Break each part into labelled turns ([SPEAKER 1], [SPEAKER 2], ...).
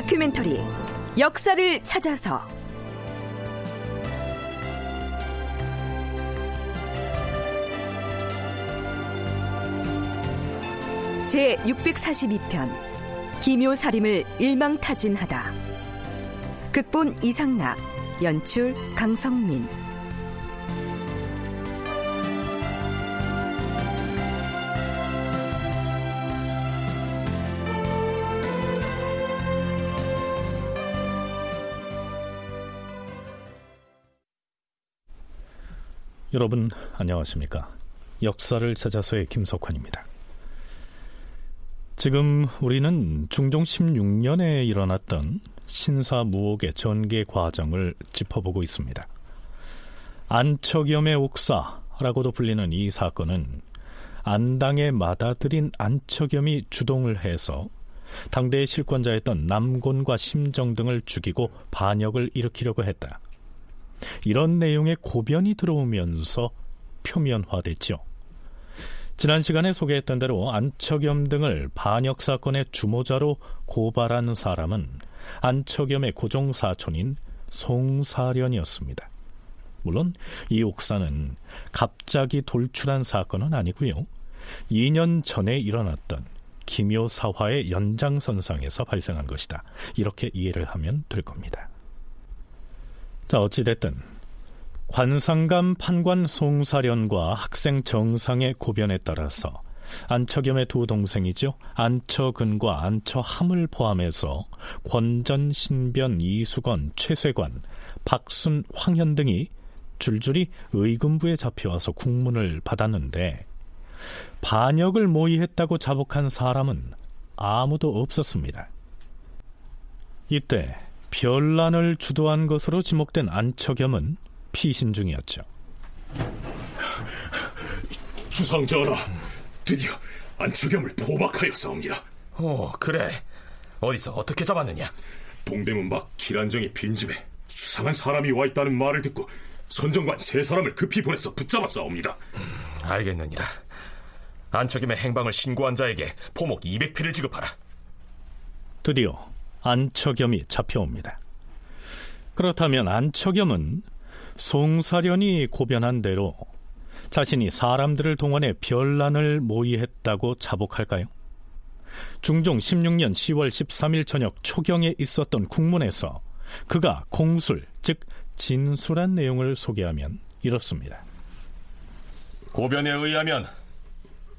[SPEAKER 1] 다큐멘터리 역사를 찾아서. 제 642편 기묘살임을 일망타진하다. 극본 이상락 연출 강성민
[SPEAKER 2] 여러분 안녕하십니까? 역사를 찾아서의 김석환입니다. 지금 우리는 중종 16년에 일어났던 신사무옥의 전개 과정을 짚어보고 있습니다. 안척염의 옥사라고도 불리는 이 사건은 안당에 맏아들인 안척염이 주동을 해서 당대의 실권자였던 남곤과 심정 등을 죽이고 반역을 일으키려고 했다. 이런 내용의 고변이 들어오면서 표면화됐죠. 지난 시간에 소개했던 대로 안척염 등을 반역 사건의 주모자로 고발한 사람은 안척염의 고종 사촌인 송사련이었습니다. 물론 이 옥사는 갑자기 돌출한 사건은 아니고요. 2년 전에 일어났던 기묘사화의 연장선상에서 발생한 것이다. 이렇게 이해를 하면 될 겁니다. 자, 어찌됐든 관상감 판관 송사련과 학생 정상의 고변에 따라서 안처겸의 두 동생이죠. 안처근과 안처함을 포함해서 권전, 신변, 이수건, 최쇠관, 박순, 황현 등이 줄줄이 의금부에 잡혀와서 국문을 받았는데 반역을 모의했다고 자복한 사람은 아무도 없었습니다. 이때 별난을 주도한 것으로 지목된 안처겸은 피신 중이었죠.
[SPEAKER 3] 주상 전하, 드디어 안처겸을 포박하였사옵니다.
[SPEAKER 4] 오, 그래. 어디서 어떻게 잡았느냐?
[SPEAKER 3] 동대문 밖 기란정의 빈집에 수상한 사람이 와 있다는 말을 듣고 선정관 세 사람을 급히 보내서 붙잡았사옵니다.
[SPEAKER 4] 음, 알겠느니라. 안처겸의 행방을 신고한 자에게 포목 200피를 지급하라.
[SPEAKER 2] 드디어 안처겸이 잡혀옵니다. 그렇다면 안처겸은 송사련이 고변한 대로 자신이 사람들을 동원해 별난을 모의했다고 자복할까요? 중종 16년 10월 13일 저녁 초경에 있었던 국문에서 그가 공술, 즉 진술한 내용을 소개하면 이렇습니다.
[SPEAKER 4] 고변에 의하면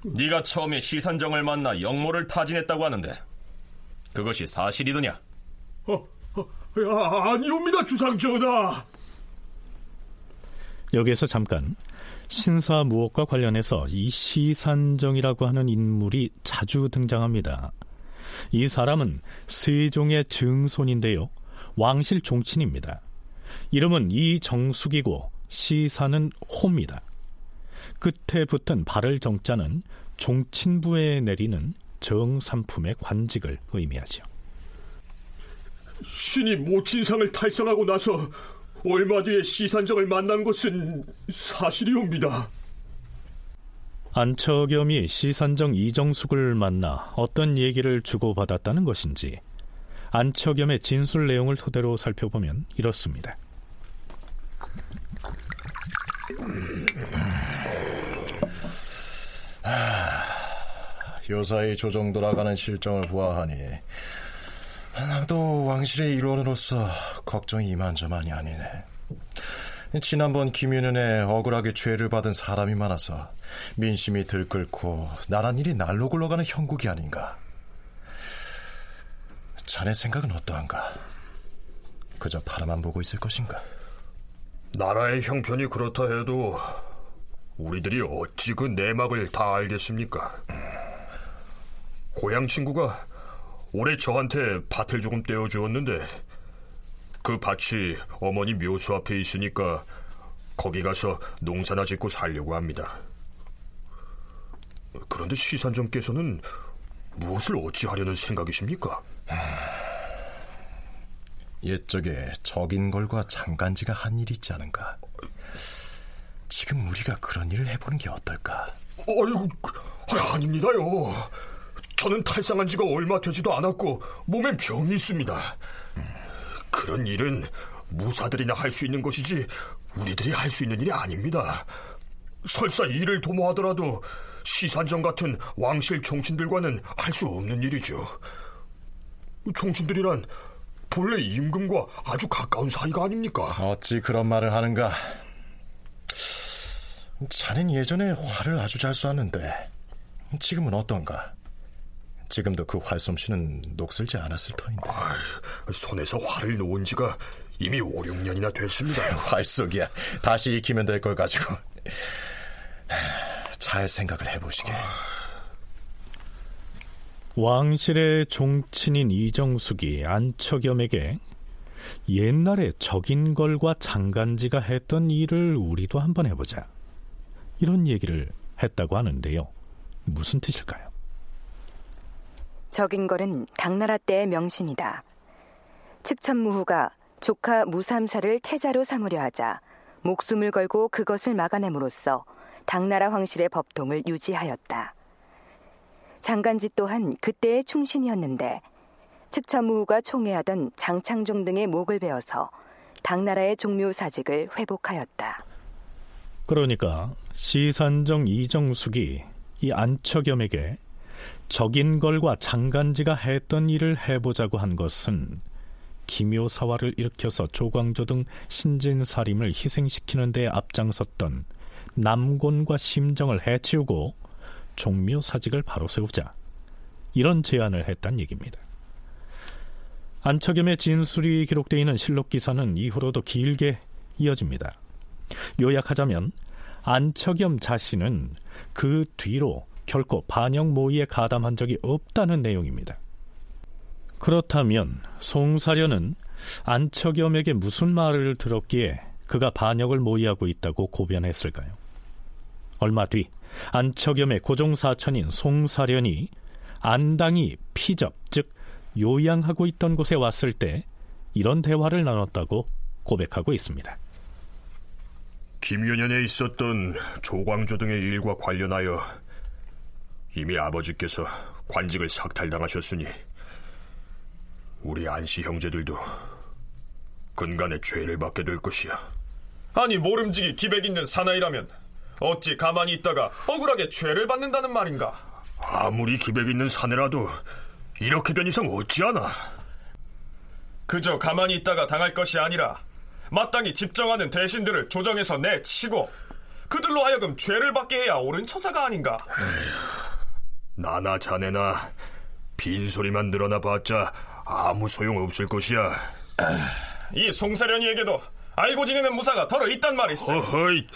[SPEAKER 4] 네가 처음에 시산정을 만나 영모를 타진했다고 하는데 그것이 사실이더냐?
[SPEAKER 3] 어, 어, 아, 아니옵니다, 주상 전하.
[SPEAKER 2] 여기에서 잠깐 신사무옥과 관련해서 이 시산정이라고 하는 인물이 자주 등장합니다. 이 사람은 세종의 증손인데요. 왕실 종친입니다. 이름은 이정숙이고 시사는 호입니다. 끝에 붙은 발을 정자는 종친부에 내리는 정삼품의 관직을 의미하죠.
[SPEAKER 3] 신이 모친상을 탈선하고 나서 얼마 뒤에 시산정을 만난 것은 사실이옵니다.
[SPEAKER 2] 안처겸이 시산정 이정숙을 만나 어떤 얘기를 주고받았다는 것인지 안처겸의 진술 내용을 토대로 살펴보면 이렇습니다.
[SPEAKER 5] 요사이 조정 돌아가는 실정을 보아하니 나도 왕실의 일원으로서 걱정이 이만저만이 아니네. 지난번 김윤현에 억울하게 죄를 받은 사람이 많아서 민심이 들끓고 나란 일이 날로 굴러가는 형국이 아닌가. 자네 생각은 어떠한가? 그저 바라만 보고 있을 것인가?
[SPEAKER 6] 나라의 형편이 그렇다 해도 우리들이 어찌 그 내막을 다 알겠습니까? 고향 친구가 올해 저한테 밭을 조금 떼어 주었는데 그 밭이 어머니 묘소 앞에 있으니까 거기 가서 농사나 짓고 살려고 합니다. 그런데 시산점께서는 무엇을 어찌하려는 생각이십니까?
[SPEAKER 5] 옛적에 적인걸과 장간지가 한 일이 있지 않은가? 지금 우리가 그런 일을 해보는 게 어떨까?
[SPEAKER 6] 아이고, 아, 아닙니다요. 저는 탈상한 지가 얼마 되지도 않았고 몸엔 병이 있습니다. 그런 일은 무사들이나 할 수 있는 것이지 우리들이 할 수 있는 일이 아닙니다. 설사 일을 도모하더라도 시산정 같은 왕실 종신들과는 할 수 없는 일이죠. 종신들이란 본래 임금과 아주 가까운 사이가 아닙니까?
[SPEAKER 5] 어찌 그런 말을 하는가? 자넨 예전에 활을 아주 잘 쏘았는데 지금은 어떤가? 지금도 그 활솜씨는 녹슬지 않았을 터인데.
[SPEAKER 6] 손에서 활을 놓은 지가 이미 5, 6년이나 됐습니다.
[SPEAKER 5] 활쏘기야. 다시 익히면 될 걸 가지고. 잘 생각을 해보시게.
[SPEAKER 2] 왕실의 종친인 이정숙이 안척염에게 옛날에 적인걸과 장간지가 했던 일을 우리도 한번 해보자. 이런 얘기를 했다고 하는데요. 무슨 뜻일까요?
[SPEAKER 1] 적인걸은 당나라 때의 명신이다. 측천무후가 조카 무삼사를 태자로 삼으려 하자 목숨을 걸고 그것을 막아냄으로써 당나라 황실의 법통을 유지하였다. 장간지 또한 그때의 충신이었는데 측천무후가 총애하던 장창종 등의 목을 베어서 당나라의 종묘 사직을 회복하였다.
[SPEAKER 2] 그러니까 시산정 이정숙이 이 안척염에게 적인걸과 장간지가 했던 일을 해보자고 한 것은 기묘사화를 일으켜서 조광조 등 신진사림을 희생시키는 데 앞장섰던 남곤과 심정을 해치우고 종묘사직을 바로 세우자 이런 제안을 했단 얘기입니다. 안척염의 진술이 기록되어 있는 실록 기사는 이후로도 길게 이어집니다. 요약하자면 안척염 자신은 그 뒤로 결코 반역 모의에 가담한 적이 없다는 내용입니다. 그렇다면 송사련은 안척염에게 무슨 말을 들었기에 그가 반역을 모의하고 있다고 고변했을까요? 얼마 뒤 안척염의 고종사천인 송사련이 안당이 피접 즉 요양하고 있던 곳에 왔을 때 이런 대화를 나눴다고 고백하고 있습니다.
[SPEAKER 6] 김윤현에 있었던 조광조 등의 일과 관련하여 이미 아버지께서 관직을 삭탈당하셨으니 우리 안씨 형제들도 근간에 죄를 받게 될 것이야.
[SPEAKER 7] 아니 모름지기 기백 있는 사나이라면 어찌 가만히 있다가 억울하게 죄를 받는다는 말인가?
[SPEAKER 6] 아무리 기백 있는 사내라도 이렇게 된 이상 어찌하나?
[SPEAKER 7] 그저 가만히 있다가 당할 것이 아니라 마땅히 집정하는 대신들을 조정해서 내치고 그들로 하여금 죄를 받게 해야 옳은 처사가 아닌가?
[SPEAKER 6] 에휴, 나나 자네나 빈소리만 늘어나 봤자 아무 소용 없을 것이야.
[SPEAKER 7] 이 송사련이에게도 알고 지내는 무사가 더러 있단 말이세.
[SPEAKER 6] 어허이,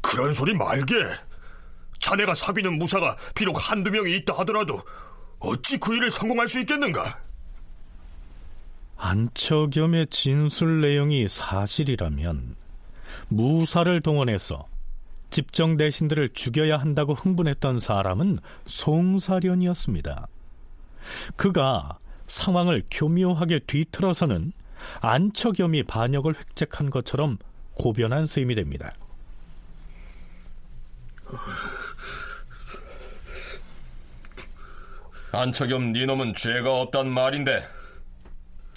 [SPEAKER 6] 그런 소리 말게. 자네가 사귀는 무사가 비록 한두 명이 있다 하더라도 어찌 그 일을 성공할 수 있겠는가?
[SPEAKER 2] 안처겸의 진술 내용이 사실이라면 무사를 동원해서 집정 대신들을 죽여야 한다고 흥분했던 사람은 송사련이었습니다. 그가 상황을 교묘하게 뒤틀어서는 안처겸이 반역을 획책한 것처럼 고변한 셈이 됩니다.
[SPEAKER 4] 안처겸 니놈은 죄가 없단 말인데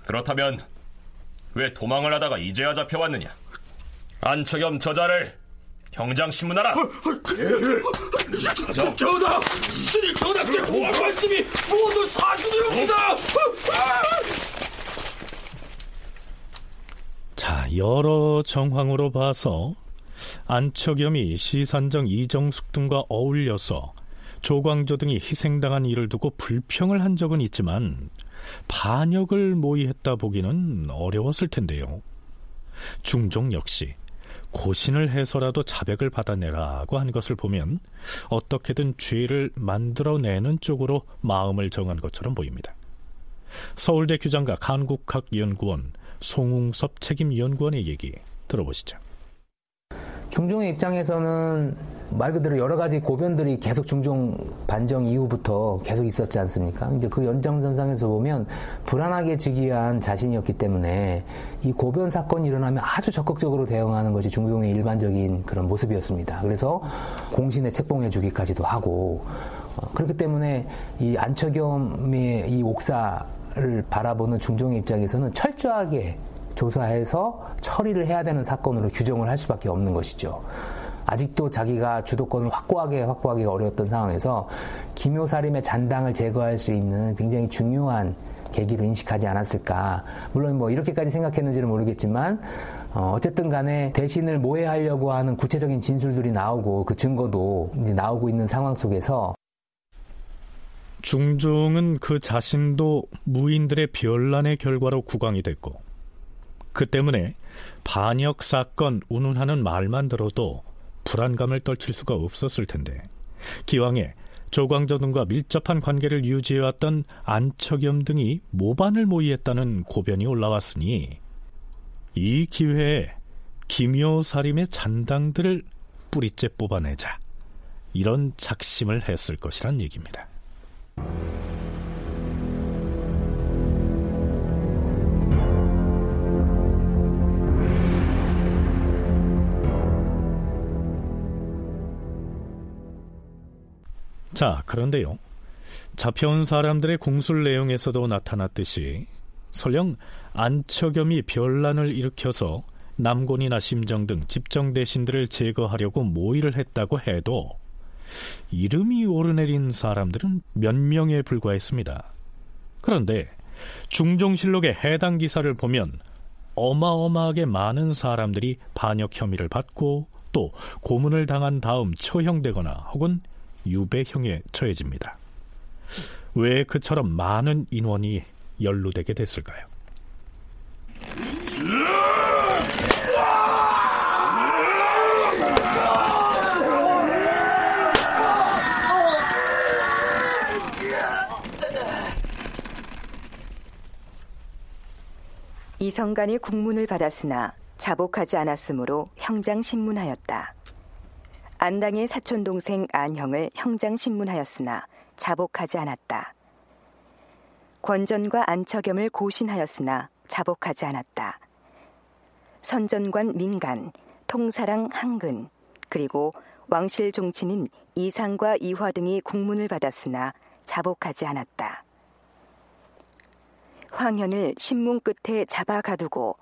[SPEAKER 4] 그렇다면 왜 도망을 하다가 이제야 잡혀왔느냐? 안처겸 저자를 경장 신문하라.
[SPEAKER 6] 저, 전하, 신이 전하께 도할 말씀이? 모두 사실이옵니다.
[SPEAKER 2] 자, 여러 정황으로 봐서 안척염이 시산정 이정숙 등과 어울려서 조광조 등이 희생당한 일을 두고 불평을 한 적은 있지만 반역을 모의했다 보기는 어려웠을 텐데요. 중종 역시 고신을 해서라도 자백을 받아내라고 한 것을 보면 어떻게든 죄를 만들어내는 쪽으로 마음을 정한 것처럼 보입니다. 서울대 규장과 한국학연구원 송웅섭 책임연구원의 얘기 들어보시죠.
[SPEAKER 8] 중종의 입장에서는 말 그대로 여러 가지 고변들이 계속 중종 반정 이후부터 계속 있었지 않습니까? 이제 그 연장선상에서 보면 불안하게 즉위한 자신이었기 때문에 이 고변 사건이 일어나면 아주 적극적으로 대응하는 것이 중종의 일반적인 그런 모습이었습니다. 그래서 공신에 책봉해 주기까지도 하고 어, 그렇기 때문에 이 안처겸의 이 옥사를 바라보는 중종의 입장에서는 철저하게 조사해서 처리를 해야 되는 사건으로 규정을 할 수밖에 없는 것이죠. 아직도 자기가 주도권을 확고하게 확보하기가 어려웠던 상황에서 김효사림의 잔당을 제거할 수 있는 굉장히 중요한 계기로 인식하지 않았을까. 물론 뭐 이렇게까지 생각했는지는 모르겠지만 어, 어쨌든 간에 대신을 모해하려고 하는 구체적인 진술들이 나오고 그 증거도 이제 나오고 있는 상황 속에서
[SPEAKER 2] 중종은 그 자신도 무인들의 별난의 결과로 국왕이 됐고 그 때문에 반역 사건 운운하는 말만 들어도 불안감을 떨칠 수가 없었을 텐데 기왕에 조광조 등과 밀접한 관계를 유지해왔던 안척염 등이 모반을 모의했다는 고변이 올라왔으니 이 기회에 김효사림의 잔당들을 뿌리째 뽑아내자 이런 작심을 했을 것이란 얘기입니다. 자, 그런데요. 잡혀온 사람들의 공술 내용에서도 나타났듯이 설령 안처겸이 변란을 일으켜서 남곤이나 심정 등 집정 대신들을 제거하려고 모의를 했다고 해도 이름이 오르내린 사람들은 몇 명에 불과했습니다. 그런데 중종실록의 해당 기사를 보면 어마어마하게 많은 사람들이 반역 혐의를 받고 또 고문을 당한 다음 처형되거나 혹은 유배형에 처해집니다. 왜 그처럼 많은 인원이 연루되게 됐을까요?
[SPEAKER 1] 이성간이 국문을 받았으나 자복하지 않았으므로 형장 신문하였다. 안당의 사촌 동생 안형을 형장 신문하였으나 자복하지 않았다. 권전과 안처겸을 고신하였으나 자복하지 않았다. 선전관 민간, 통사랑 한근, 그리고 왕실 종친인 이상과 이화 등이 국문을 받았으나 자복하지 않았다. 황현을 신문 끝에 잡아 가두고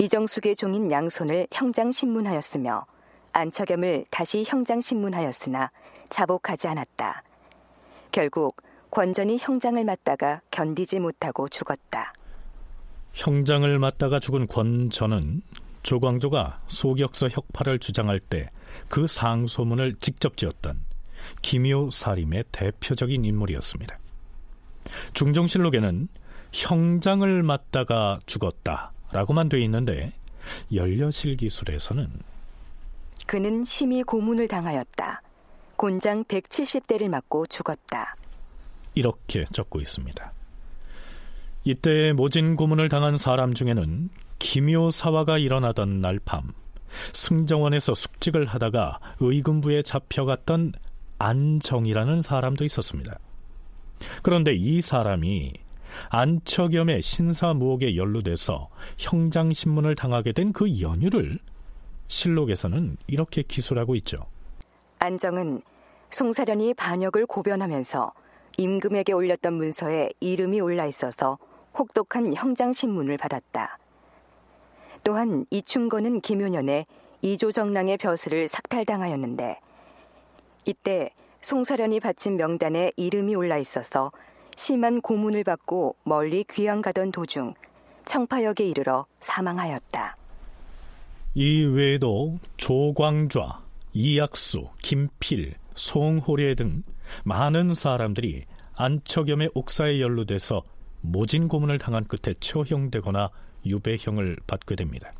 [SPEAKER 1] 이정숙의 종인 양손을 형장 신문하였으며 안처겸을 다시 형장 신문하였으나 자복하지 않았다. 결국 권전이 형장을 맞다가 견디지 못하고 죽었다.
[SPEAKER 2] 형장을 맞다가 죽은 권전은 조광조가 소격서 혁파를 주장할 때 그 상소문을 직접 지었던 김효 사림의 대표적인 인물이었습니다. 중종실록에는 형장을 맞다가 죽었다라고만 돼 있는데 열려실 기술에서는
[SPEAKER 1] 그는 심히 고문을 당하였다. 곤장 170대를 맞고 죽었다.
[SPEAKER 2] 이렇게 적고 있습니다. 이때 모진 고문을 당한 사람 중에는 기묘사화가 일어나던 날 밤 승정원에서 숙직을 하다가 의금부에 잡혀갔던 안정이라는 사람도 있었습니다. 그런데 이 사람이 안처겸의 신사무옥에 연루돼서 형장신문을 당하게 된 그 연유를 실록에서는 이렇게 기술하고 있죠.
[SPEAKER 1] 안정은 송사련이 반역을 고변하면서 임금에게 올렸던 문서에 이름이 올라 있어서 혹독한 형장 신문을 받았다. 또한 이충건은 김효년의 이조정랑의 벼슬을 삭탈당하였는데 이때 송사련이 바친 명단에 이름이 올라 있어서 심한 고문을 받고 멀리 귀양 가던 도중 청파역에 이르러 사망하였다.
[SPEAKER 2] 이 외에도 조광좌, 이약수, 김필, 송호례 등 많은 사람들이 안처겸의 옥사에 연루돼서 모진 고문을 당한 끝에 처형되거나 유배형을 받게 됩니다.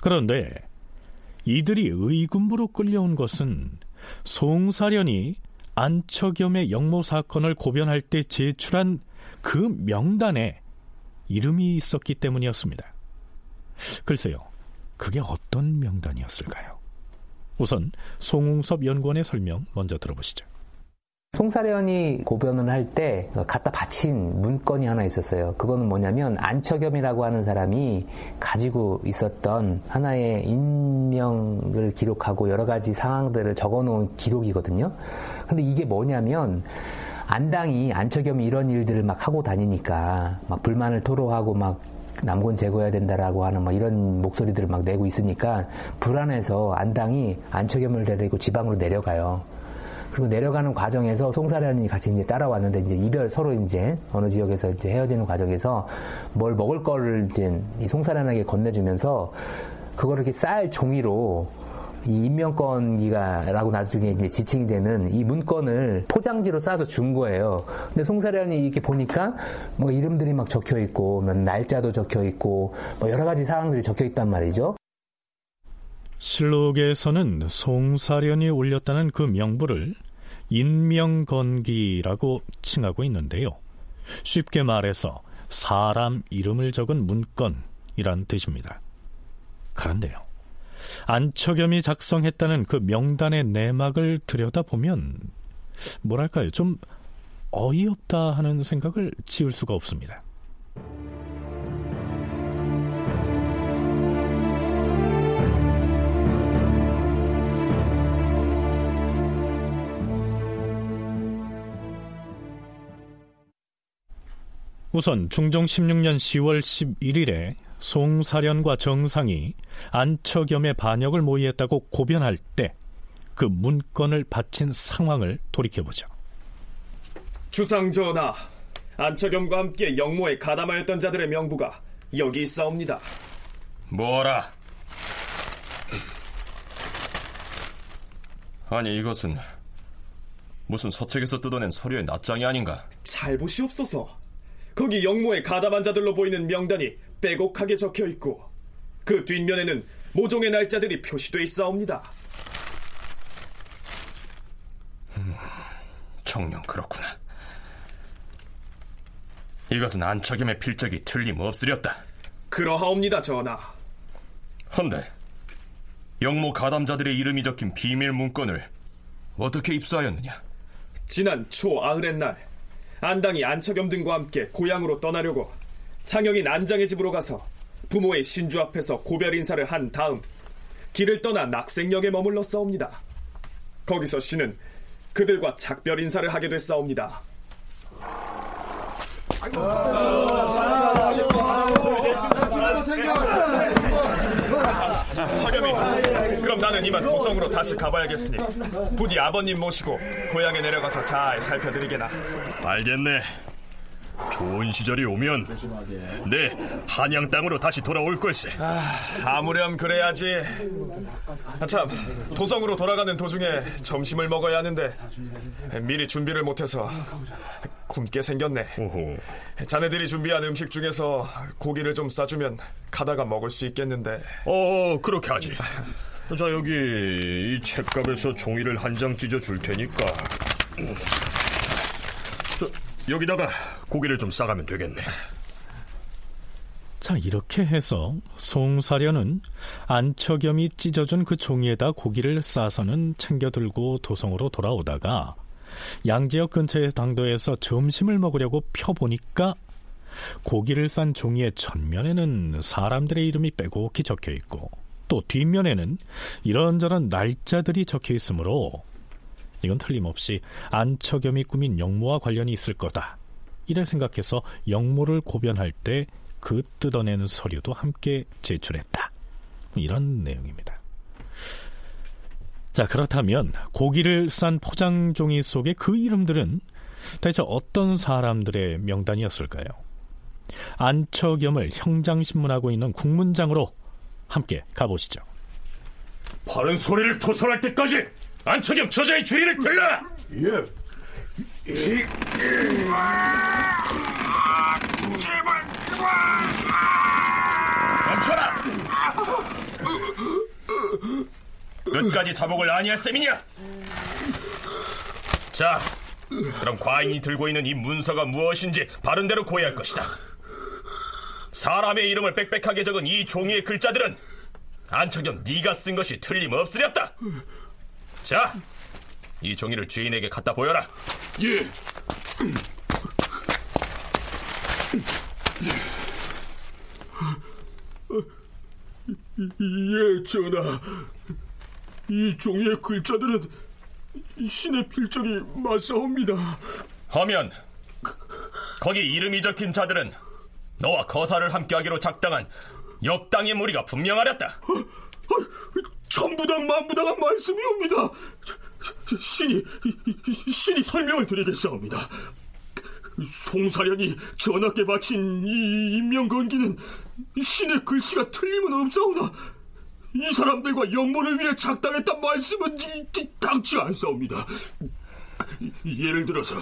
[SPEAKER 2] 그런데 이들이 의군부로 끌려온 것은 송사련이 안처겸의 영모 사건을 고변할 때 제출한 그 명단에 이름이 있었기 때문이었습니다. 글쎄요, 그게 어떤 명단이었을까요? 우선 송웅섭 연구원의 설명 먼저 들어보시죠.
[SPEAKER 8] 송사련이 고변을 할 때 갖다 바친 문건이 하나 있었어요. 그거는 뭐냐면 안처겸이라고 하는 사람이 가지고 있었던 하나의 인명을 기록하고 여러 가지 상황들을 적어 놓은 기록이거든요. 근데 이게 뭐냐면 안당이 안처겸이 이런 일들을 막 하고 다니니까 막 불만을 토로하고 막 남군 제거해야 된다라고 하는 뭐 이런 목소리들을 막 내고 있으니까 불안해서 안당이 안처겸을 데리고 지방으로 내려가요. 그리고 내려가는 과정에서 송사련이 같이 이제 따라왔는데 이제 이별 서로 이제 어느 지역에서 이제 헤어지는 과정에서 뭘 먹을 거를 이제 이 송사련에게 건네주면서 그거를 이렇게 쌀 종이로 이 인명권기가라고 나중에 이제 지칭이 되는 이 문건을 포장지로 싸서 준 거예요. 근데 송사련이 이렇게 보니까 뭐 이름들이 막 적혀 있고, 뭐 날짜도 적혀 있고, 뭐 여러 가지 사항들이 적혀 있단 말이죠.
[SPEAKER 2] 실록에서는 송사련이 올렸다는 그 명부를 인명건기라고 칭하고 있는데요. 쉽게 말해서 사람 이름을 적은 문건이란 뜻입니다. 그런데요. 안처겸이 작성했다는 그 명단의 내막을 들여다보면 뭐랄까요 좀 어이없다 하는 생각을 지울 수가 없습니다. 우선 중종 16년 10월 11일에 송사련과 정상이 안처겸의 반역을 모의했다고 고변할 때 그 문건을 바친 상황을 돌이켜보죠.
[SPEAKER 7] 주상 전하, 안처겸과 함께 영모에 가담하였던 자들의 명부가 여기 있사옵니다.
[SPEAKER 4] 뭐라? 아니 이것은 무슨 서책에서 뜯어낸 서류의 낱장이 아닌가?
[SPEAKER 7] 잘 보시옵소서. 거기 영모에 가담한 자들로 보이는 명단이 빼곡하게 적혀 있고 그 뒷면에는 모종의 날짜들이 표시돼 있사옵니다.
[SPEAKER 4] 음, 정녕 그렇구나. 이것은 안처겸의 필적이 틀림없으렸다.
[SPEAKER 7] 그러하옵니다, 전하.
[SPEAKER 4] 헌데 영모 가담자들의 이름이 적힌 비밀 문건을 어떻게 입수하였느냐?
[SPEAKER 7] 지난 초 아흐렛 날 안당이 안처겸 등과 함께 고향으로 떠나려고 창영인 안장의 집으로 가서 부모의 신주 앞에서 고별 인사를 한 다음 길을 떠나 낙생역에 머물러 싸웁니다. 거기서 씨는 그들과 작별 인사를 하게 됐사옵니다. 서겸이 그럼 나는 이만 도성으로 다시 가봐야겠으니 부디 아버님 모시고 고향에 내려가서 잘 살펴드리게나
[SPEAKER 6] 알겠네 좋은 시절이 오면 네 한양 땅으로 다시 돌아올 걸세.
[SPEAKER 7] 아, 아무렴 그래야지. 아, 참 도성으로 돌아가는 도중에 점심을 먹어야 하는데 미리 준비를 못해서 굶게 생겼네.
[SPEAKER 6] 오호.
[SPEAKER 7] 자네들이 준비한 음식 중에서 고기를 좀 싸주면 가다가 먹을 수 있겠는데.
[SPEAKER 6] 어 그렇게 하지. 자 여기 이 책값에서 종이를 한 장 찢어 줄 테니까. 저, 여기다가 고기를 좀 싸가면 되겠네
[SPEAKER 2] 자 이렇게 해서 송사련은 안처겸이 찢어준 그 종이에다 고기를 싸서는 챙겨 들고 도성으로 돌아오다가 양지역 근처의 당도에서 점심을 먹으려고 펴보니까 고기를 싼 종이의 전면에는 사람들의 이름이 빼곡히 적혀 있고 또 뒷면에는 이런저런 날짜들이 적혀 있으므로 이건 틀림없이 안처겸이 꾸민 영모와 관련이 있을 거다. 이래 생각해서 영모를 고변할 때 그 뜯어내는 서류도 함께 제출했다. 이런 내용입니다. 자, 그렇다면 고기를 싼 포장 종이 속에 그 이름들은 대체 어떤 사람들의 명단이었을까요? 안처겸을 형장신문하고 있는 국문장으로 함께 가보시죠.
[SPEAKER 3] 바른 소리를 토설할 때까지 안처겸 저자의 주의를 들라!
[SPEAKER 6] 예.
[SPEAKER 3] 제발
[SPEAKER 4] 멈춰라! 끝까지 자복을 아니할 셈이냐? 자, 그럼 과인이 들고 있는 이 문서가 무엇인지 바른대로 고해할 것이다. 사람의 이름을 빽빽하게 적은 이 종이의 글자들은 안척겸 네가 쓴 것이 틀림없으렸다. 자, 이 종이를 주인에게 갖다 보여라.
[SPEAKER 3] 예. 예, 전하. 이 종이의 글자들은 신의 필적이 맞사옵니다.
[SPEAKER 4] 하면 거기 이름이 적힌 자들은 너와 거사를 함께하기로 작당한 역당의 무리가 분명하렸다.
[SPEAKER 3] 천부당 만부당한 말씀이옵니다. 신이 신이 설명을 드리겠사옵니다. 송사련이 전하께 바친 이 인명건기는 신의 글씨가 틀림은 없사오나 이 사람들과 영모를 위해 작당했단 말씀은 당치 않사옵니다. 예를 들어서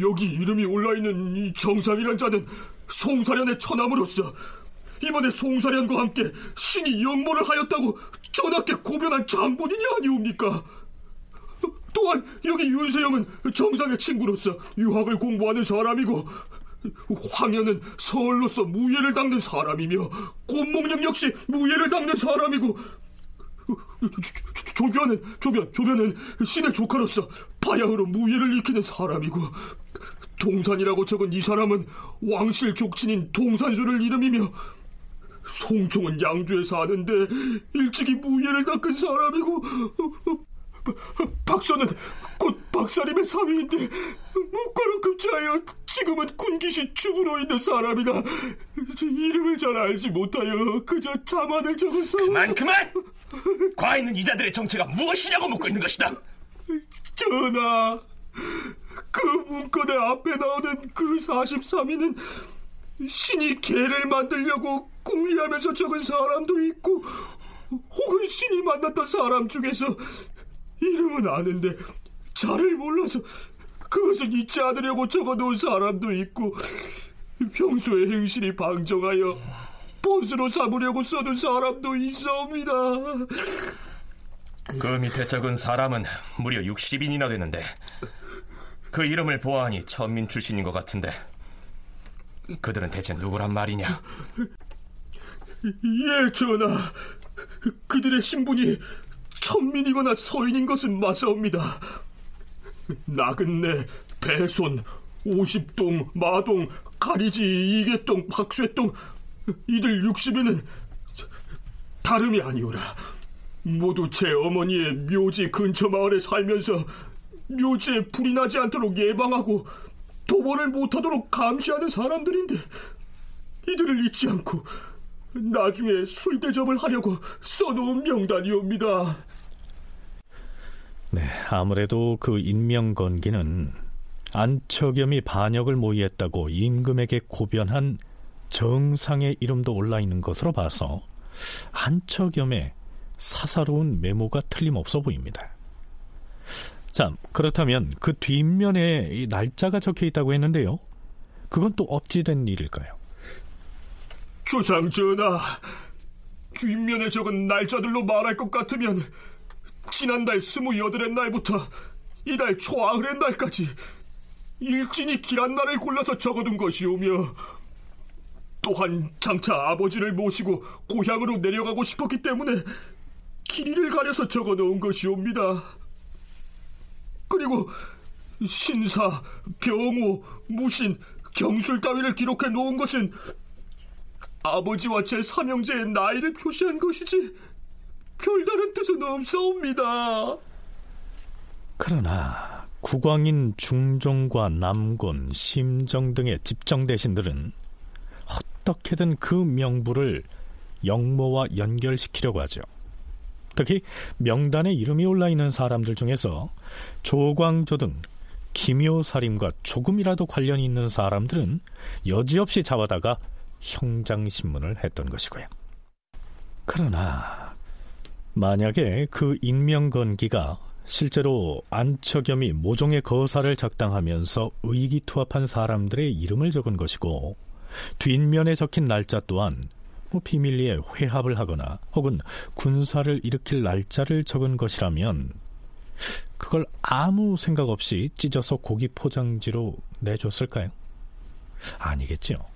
[SPEAKER 3] 여기 이름이 올라있는 이 정상이란 자는 송사련의 처남으로서 이번에 송사련과 함께 신이 영모를 하였다고 전하께 고변한 장본인이 아니옵니까? 또한 여기 윤세영은 정상의 친구로서 유학을 공부하는 사람이고 황현은 서울로서 무예를 닦는 사람이며 곰목령 역시 무예를 닦는 사람이고 조변은 조변 조변은 신의 조카로서 바야흐로 무예를 익히는 사람이고 동산이라고 적은 이 사람은 왕실 족친인 동산수를 이름이며 송총은 양주에 사는데 일찍이 무예를 닦은 사람이고 박선은 곧 박사님의 사위인데 묵과로 급제하여 지금은 군기시 죽으로 있는 사람이다 이름을 잘 알지 못하여 그저 자만을 적어서
[SPEAKER 4] 그만 그만! 과인은 이자들의 정체가 무엇이냐고 묻고 있는 것이다
[SPEAKER 3] 전하 그 문건의 앞에 나오는 그 43위는 신이 개를 만들려고 궁리하면서 적은 사람도 있고 혹은 신이 만났던 사람 중에서 이름은 아는데 잘을 몰라서 그것을 잊지 않으려고 적어놓은 사람도 있고 평소에 행실이 방정하여 본수로 삼으려고 써둔 사람도 있사옵니다.
[SPEAKER 4] 그 밑에 적은 사람은 무려 60인이나 되는데 그 이름을 보아하니 천민 출신인 것 같은데 그들은 대체 누구란 말이냐?
[SPEAKER 3] 예, 전하. 그들의 신분이 천민이거나 서인인 것은 맞사옵니다. 나근내, 배손, 오십동, 마동, 가리지, 이계동, 박쇠동 이들 60인은 다름이 아니오라. 모두 제 어머니의 묘지 근처 마을에 살면서 묘지에 불이 나지 않도록 예방하고 도벌을 못하도록 감시하는 사람들인데 이들을 잊지 않고 나중에 술 대접을 하려고 써놓은 명단이옵니다.
[SPEAKER 2] 네, 아무래도 그 인명건기는 안처겸이 반역을 모의했다고 임금에게 고변한 정상의 이름도 올라 있는 것으로 봐서 안처겸의 사사로운 메모가 틀림없어 보입니다. 자, 그렇다면 그 뒷면에 날짜가 적혀 있다고 했는데요. 그건 또 어찌된 일일까요?
[SPEAKER 3] 조상 전하, 뒷면에 적은 날짜들로 말할 것 같으면 지난달 스무 여덟의 날부터 이달 초아흘의 날까지 일진이 길한 날을 골라서 적어둔 것이오며 또한 장차 아버지를 모시고 고향으로 내려가고 싶었기 때문에 길이를 가려서 적어놓은 것이옵니다. 그리고 신사, 병호, 무신, 경술 따위를 기록해 놓은 것은 아버지와 제 삼형제의 나이를 표시한 것이지 별다른 뜻은 없사옵니다.
[SPEAKER 2] 그러나 국왕인 중종과 남곤, 심정 등의 집정 대신들은 어떻게든 그 명부를 영모와 연결시키려고 하죠. 특히 명단에 이름이 올라 있는 사람들 중에서 조광조 등 기묘살인과 조금이라도 관련이 있는 사람들은 여지없이 잡아다가 형장신문을 했던 것이고요. 그러나 만약에 그 인명건기가 실제로 안처겸이 모종의 거사를 작당하면서 의기투합한 사람들의 이름을 적은 것이고 뒷면에 적힌 날짜 또한 뭐 비밀리에 회합을 하거나 혹은 군사를 일으킬 날짜를 적은 것이라면 그걸 아무 생각 없이 찢어서 고기 포장지로 내줬을까요? 아니겠지요.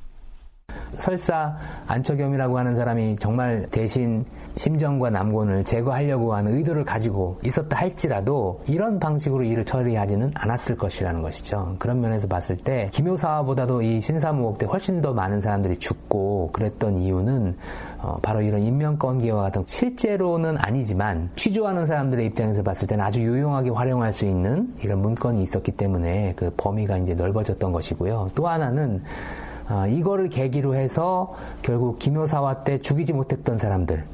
[SPEAKER 8] 설사 안처겸이라고 하는 사람이 정말 대신 심정과 남곤을 제거하려고 하는 의도를 가지고 있었다 할지라도 이런 방식으로 일을 처리하지는 않았을 것이라는 것이죠. 그런 면에서 봤을 때 김효사보다도 이 신사무옥 때 훨씬 더 많은 사람들이 죽고 그랬던 이유는 어, 바로 이런 인명건기와 같은 실제로는 아니지만 취조하는 사람들의 입장에서 봤을 때는 아주 유용하게 활용할 수 있는 이런 문건이 있었기 때문에 그 범위가 이제 넓어졌던 것이고요. 또 하나는 아, 이거를 계기로 해서 결국 김효사화 때 죽이지 못했던 사람들,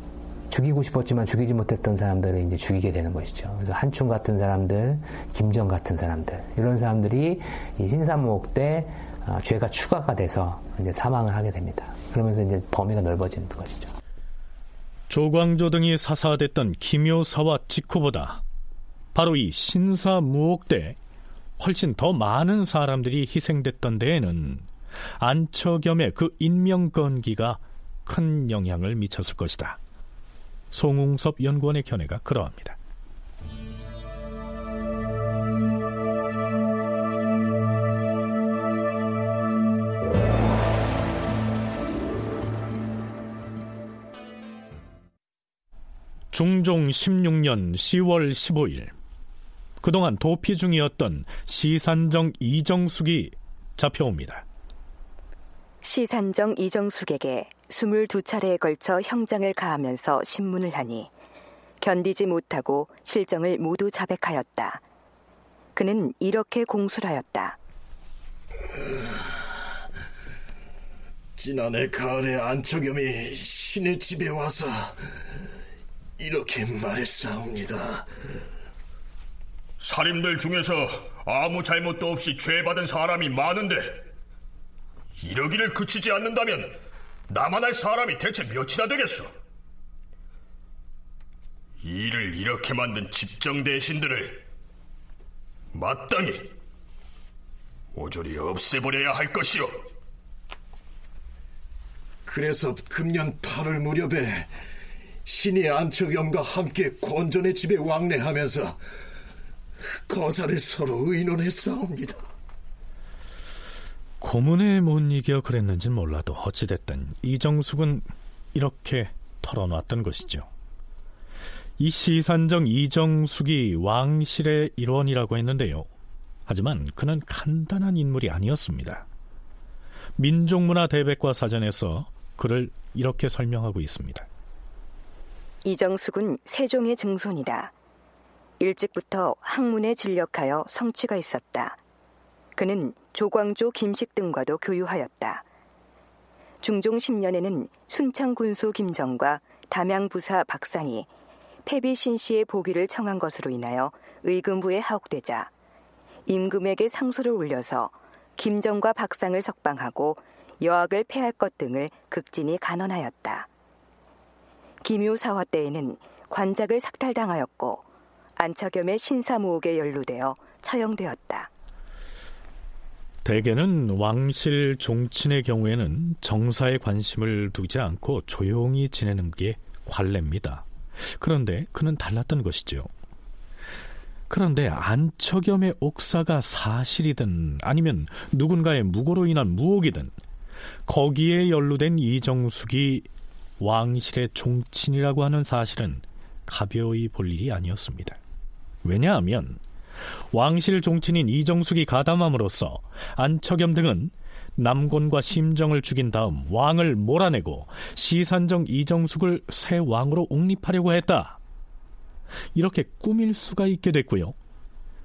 [SPEAKER 8] 죽이고 싶었지만 죽이지 못했던 사람들을 이제 죽이게 되는 것이죠. 그래서 한충 같은 사람들, 김정 같은 사람들, 이런 사람들이 이 신사무옥 때 아, 죄가 추가가 돼서 이제 사망을 하게 됩니다. 그러면서 이제 범위가 넓어지는 것이죠.
[SPEAKER 2] 조광조 등이 사사됐던 김효사와 직후보다 바로 이 신사무옥 때 훨씬 더 많은 사람들이 희생됐던 데에는 안처겸의 그 인명건기가 큰 영향을 미쳤을 것이다. 송웅섭 연구원의 견해가 그러합니다. 중종 16년 10월 15일 그동안 도피 중이었던 시산정 이정숙이 잡혀옵니다.
[SPEAKER 1] 시산정 이정숙에게 22차례에 걸쳐 형장을 가하면서 신문을 하니 견디지 못하고 실정을 모두 자백하였다. 그는 이렇게 공술하였다.
[SPEAKER 3] 지난해 가을에 안처겸이 신의 집에 와서 이렇게 말했사옵니다.
[SPEAKER 6] 살인들 중에서 아무 잘못도 없이 죄받은 사람이 많은데 이러기를 그치지 않는다면 나만 할 사람이 대체 몇이나 되겠소? 일을 이렇게 만든 집정 대신들을 마땅히 오조리 없애버려야 할 것이오.
[SPEAKER 3] 그래서 금년 8월 무렵에 신이 안척염과 함께 권전의 집에 왕래하면서 거사를 서로 의논했사옵니다.
[SPEAKER 2] 고문에 못 이겨 그랬는진 몰라도 어찌됐든 이정숙은 이렇게 털어놨던 것이죠. 이 시산정 이정숙이 왕실의 일원이라고 했는데요. 하지만 그는 간단한 인물이 아니었습니다. 민족문화 대백과 사전에서 그를 이렇게 설명하고 있습니다.
[SPEAKER 1] 이정숙은 세종의 증손이다. 일찍부터 학문에 진력하여 성취가 있었다. 그는 조광조 김식 등과도 교유하였다. 중종 10년에는 순창 군수 김정과 담양 부사 박상이 패비신 씨의 보기를 청한 것으로 인하여 의금부에 하옥되자 임금에게 상소를 올려서 김정과 박상을 석방하고 여학을 폐할 것 등을 극진히 간언하였다. 김효사화 때에는 관작을 삭탈당하였고 안처겸의 신사무옥에 연루되어 처형되었다.
[SPEAKER 2] 대개는 왕실 종친의 경우에는 정사에 관심을 두지 않고 조용히 지내는 게 관례입니다. 그런데 그는 달랐던 것이죠. 그런데 안처겸의 옥사가 사실이든 아니면 누군가의 무고로 인한 무혹이든 거기에 연루된 이정숙이 왕실의 종친이라고 하는 사실은 가벼이 볼 일이 아니었습니다. 왜냐하면 왕실 종친인 이정숙이 가담함으로써 안처겸 등은 남곤과 심정을 죽인 다음 왕을 몰아내고 시산정 이정숙을 새 왕으로 옹립하려고 했다. 이렇게 꾸밀 수가 있게 됐고요.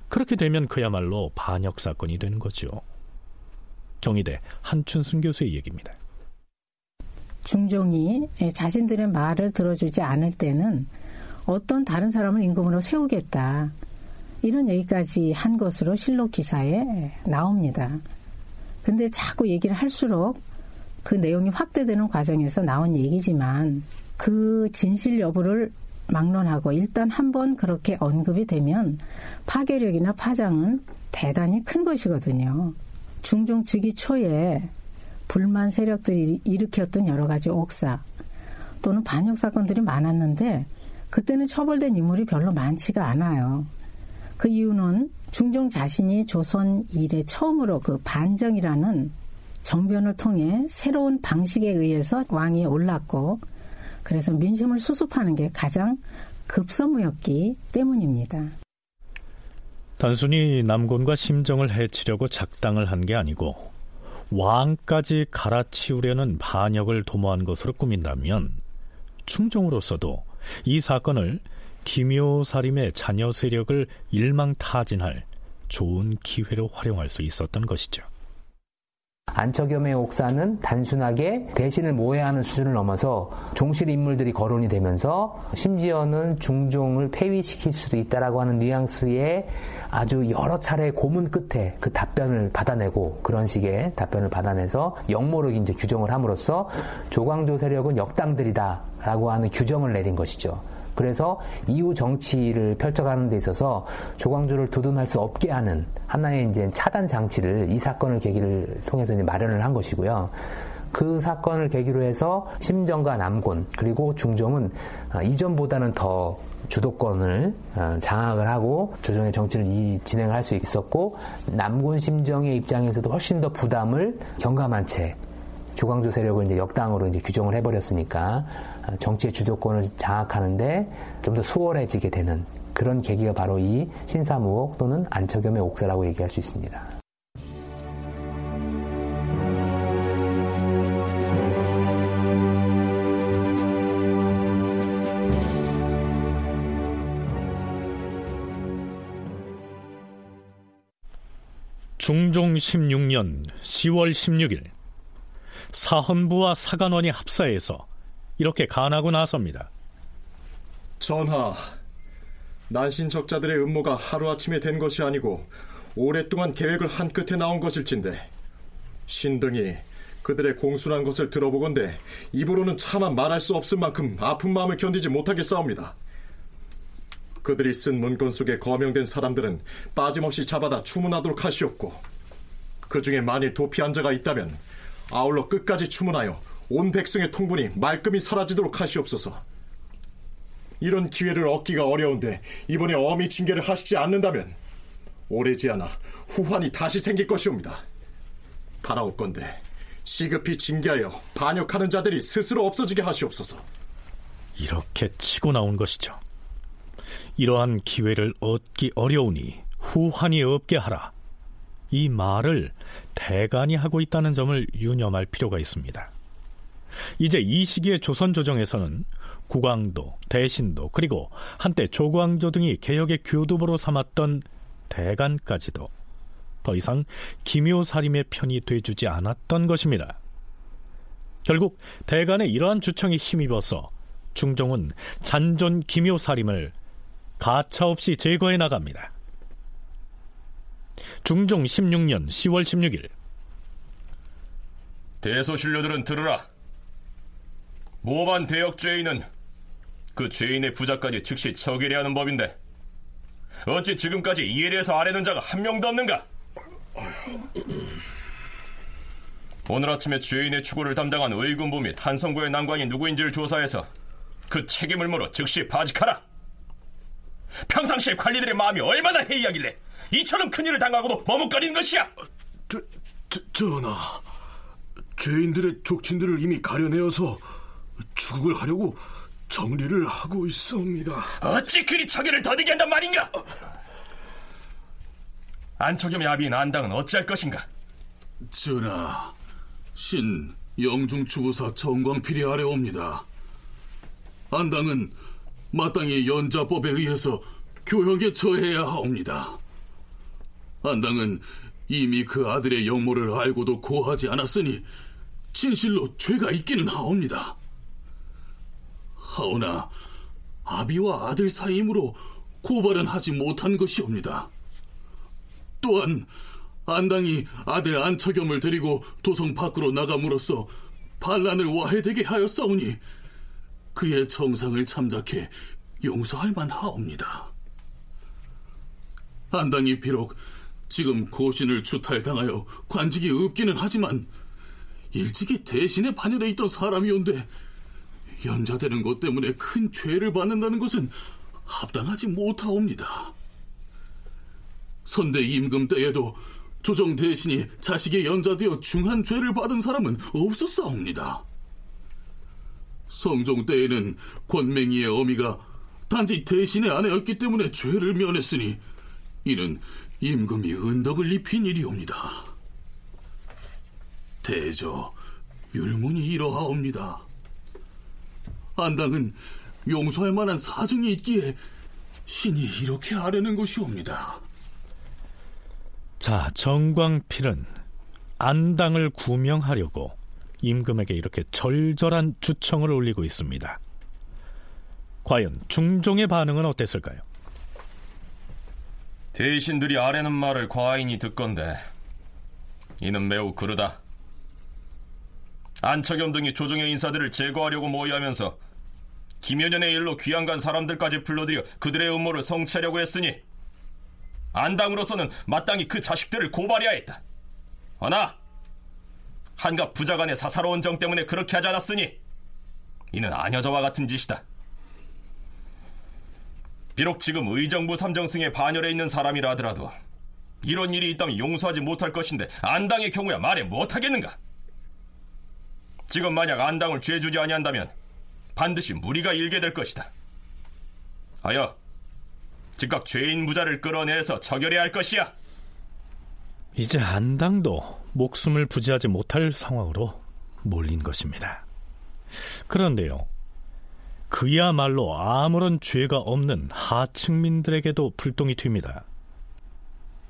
[SPEAKER 2] 그렇게 되면 그야말로 반역 사건이 되는 거죠. 경희대 한춘순 교수의 얘기입니다.
[SPEAKER 9] 중종이 자신들의 말을 들어주지 않을 때는 어떤 다른 사람을 임금으로 세우겠다. 이런 얘기까지 한 것으로 실록 기사에 나옵니다. 근데 자꾸 얘기를 할수록 그 내용이 확대되는 과정에서 나온 얘기지만 그 진실 여부를 막론하고 일단 한번 그렇게 언급이 되면 파괴력이나 파장은 대단히 큰 것이거든요. 중종 즉위 초에 불만 세력들이 일으켰던 여러 가지 옥사 또는 반역 사건들이 많았는데 그때는 처벌된 인물이 별로 많지가 않아요. 그 이유는 중종 자신이 조선 이래 처음으로 그 반정이라는 정변을 통해 새로운 방식에 의해서 왕이 올랐고 그래서 민심을 수습하는 게 가장 급선무였기 때문입니다.
[SPEAKER 2] 단순히 남곤과 심정을 해치려고 작당을 한 게 아니고 왕까지 갈아치우려는 반역을 도모한 것으로 꾸민다면 충종으로서도 이 사건을 기묘사림의 자녀 세력을 일망타진할 좋은 기회로 활용할 수 있었던 것이죠.
[SPEAKER 8] 안척염의 옥사는 단순하게 대신을 모해하는 수준을 넘어서 종실 인물들이 거론이 되면서 심지어는 중종을 폐위시킬 수도 있다라고 하는 뉘앙스의 아주 여러 차례 고문 끝에 그 답변을 받아내고 그런 식의 답변을 받아내서 역모로 이제 규정을 함으로써 조광조 세력은 역당들이다라고 하는 규정을 내린 것이죠. 그래서 이후 정치를 펼쳐가는 데 있어서 조광조를 두둔할 수 없게 하는 하나의 이제 차단 장치를 이 사건을 계기를 통해서 이제 마련을 한 것이고요. 그 사건을 계기로 해서 심정과 남곤 그리고 중종은 아, 이전보다는 더 주도권을 아, 장악을 하고 조정의 정치를 진행할 수 있었고 남곤 심정의 입장에서도 훨씬 더 부담을 경감한 채 조광조 세력을 이제 역당으로 이제 규정을 해버렸으니까 아, 정치의 주도권을 장악하는데 좀 더 수월해지게 되는 그런 계기가 바로 이 신사무옥 또는 안처겸의 옥사라고 얘기할 수 있습니다.
[SPEAKER 2] 중종 16년 10월 16일 사헌부와 사관원이 합사해서 이렇게 간하고 나섭니다.
[SPEAKER 5] 전하, 난신적자들의 음모가 하루아침에 된 것이 아니고 오랫동안 계획을 한 끝에 나온 것일진데 신등이 그들의 공순한 것을 들어보건대 입으로는 차마 말할 수 없을 만큼 아픈 마음을 견디지 못하겠사옵니다. 그들이 쓴 문건 속에 거명된 사람들은 빠짐없이 잡아다 추문하도록 하시옵고 그 중에 만일 도피한 자가 있다면 아울러 끝까지 추문하여 온 백성의 통분이 말끔히 사라지도록 하시옵소서. 이런 기회를 얻기가 어려운데 이번에 어미 징계를 하시지 않는다면 오래지 않아 후환이 다시 생길 것이옵니다. 바라옵건대 시급히 징계하여 반역하는 자들이 스스로 없어지게 하시옵소서.
[SPEAKER 2] 이렇게 치고 나온 것이죠. 이러한 기회를 얻기 어려우니 후환이 없게 하라. 이 말을 대간이 하고 있다는 점을 유념할 필요가 있습니다. 이제 이 시기의 조선 조정에서는 국왕도, 대신도, 그리고 한때 조광조 등이 개혁의 교두보로 삼았던 대간까지도 더 이상 기묘사림의 편이 돼주지 않았던 것입니다. 결국 대간의 이러한 주청에 힘입어서 중종은 잔존 기묘사림을 가차없이 제거해 나갑니다. 중종 16년 10월 16일
[SPEAKER 4] 대소신료들은 들으라. 모반 대역 죄인은 그 죄인의 부자까지 즉시 처결해야 하는 법인데 어찌 지금까지 이에 대해서 아뢰는 자가 한 명도 없는가? 오늘 아침에 죄인의 추구를 담당한 의군부 및 한성부의 난관이 누구인지를 조사해서 그 책임을 물어 즉시 바직하라. 평상시에 관리들의 마음이 얼마나 해이하길래 이처럼 큰일을 당하고도 머뭇거리는 것이야.
[SPEAKER 10] 저, 저, 전하, 죄인들의 족친들을 이미 가려내어서 죽을 하려고 정리를 하고 있습니다.
[SPEAKER 4] 어찌 그리 처결을 더디게 한단 말인가? 안척겸의 아비인 안당은 어찌할 것인가?
[SPEAKER 10] 전하, 신 영중추구사 정광필이 아래옵니다. 안당은 마땅히 연자법에 의해서 교역에 처해야 하옵니다. 안당은 이미 그 아들의 영모를 알고도 고하지 않았으니 진실로 죄가 있기는 하옵니다. 하오나 아비와 아들 사이이므로 고발은 하지 못한 것이옵니다. 또한 안당이 아들 안처겸을 데리고 도성 밖으로 나감으로써 반란을 와해되게 하였사오니 그의 정상을 참작해 용서할 만하옵니다. 안당이 비록 지금 고신을 추탈당하여 관직이 없기는 하지만 일찍이 대신에 반열에 있던 사람이온데 연자되는 것 때문에 큰 죄를 받는다는 것은 합당하지 못하옵니다.
[SPEAKER 3] 선대 임금 때에도 조정 대신이 자식의 연자되어 중한 죄를 받은 사람은 없었사옵니다. 성종 때에는 권맹이의 어미가 단지 대신의 아내였기 때문에 죄를 면했으니 이는 임금이 은덕을 입힌 일이옵니다. 대저 율문이 이러하옵니다. 안당은 용서할 만한 사정이 있기에 신이 이렇게 아뢰는 것이옵니다.
[SPEAKER 2] 자, 정광필은 안당을 구명하려고 임금에게 이렇게 절절한 주청을 올리고 있습니다. 과연 중종의 반응은 어땠을까요?
[SPEAKER 4] 대신들이 아래는 말을 과인이 듣건데 이는 매우 그르다. 안척염 등이 조정의 인사들을 제거하려고 모의하면서 김연년의 일로 귀양간 사람들까지 불러들여 그들의 음모를 성취하려고 했으니 안당으로서는 마땅히 그 자식들을 고발해야 했다. 허나 한갑 부자간의 사사로운 정 때문에 그렇게 하지 않았으니 이는 아녀저와 같은 짓이다. 비록 지금 의정부 삼정승에 반열에 있는 사람이라 하더라도 이런 일이 있다면 용서하지 못할 것인데 안당의 경우야 말해 못하겠는가? 지금 만약 안당을 죄주지 아니한다면 반드시 무리가 일게 될 것이다. 하여 즉각 죄인 부자를 끌어내서 처결해야 할 것이야.
[SPEAKER 2] 이제 안당도 목숨을 부지하지 못할 상황으로 몰린 것입니다. 그런데요, 그야말로 아무런 죄가 없는 하층민들에게도 불똥이 튑니다.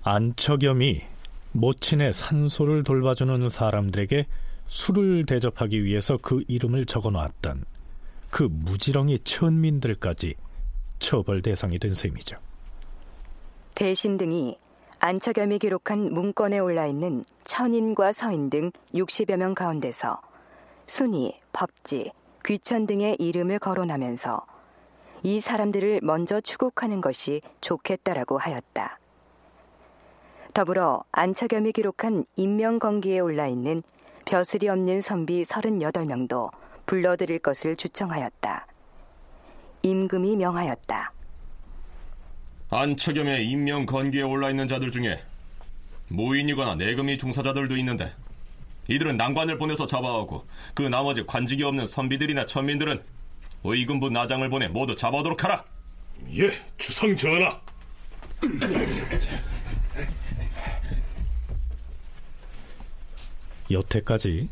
[SPEAKER 2] 안척염이 모친의 산소를 돌봐주는 사람들에게 술을 대접하기 위해서 그 이름을 적어 놨던 그 무지렁이 천민들까지 처벌 대상이 된 셈이죠.
[SPEAKER 1] 대신 등이 안척염이 기록한 문건에 올라 있는 천인과 서인 등 60여 명 가운데서 순위, 법지, 귀천 등의 이름을 거론하면서 이 사람들을 먼저 추국하는 것이 좋겠다라고 하였다. 더불어 안척염이 기록한 인명건기에 올라 있는 벼슬이 없는 선비 38명도 불러들일 것을 주청하였다. 임금이 명하였다.
[SPEAKER 4] 안척염의 인명 건기에 올라 있는 자들 중에 모인이거나 내금이 종사자들도 있는데 이들은 난관을 보내서 잡아오고 그 나머지 관직이 없는 선비들이나 천민들은 의금부 나장을 보내 모두 잡아오도록 하라.
[SPEAKER 6] 예, 주상 전하.
[SPEAKER 2] 여태까지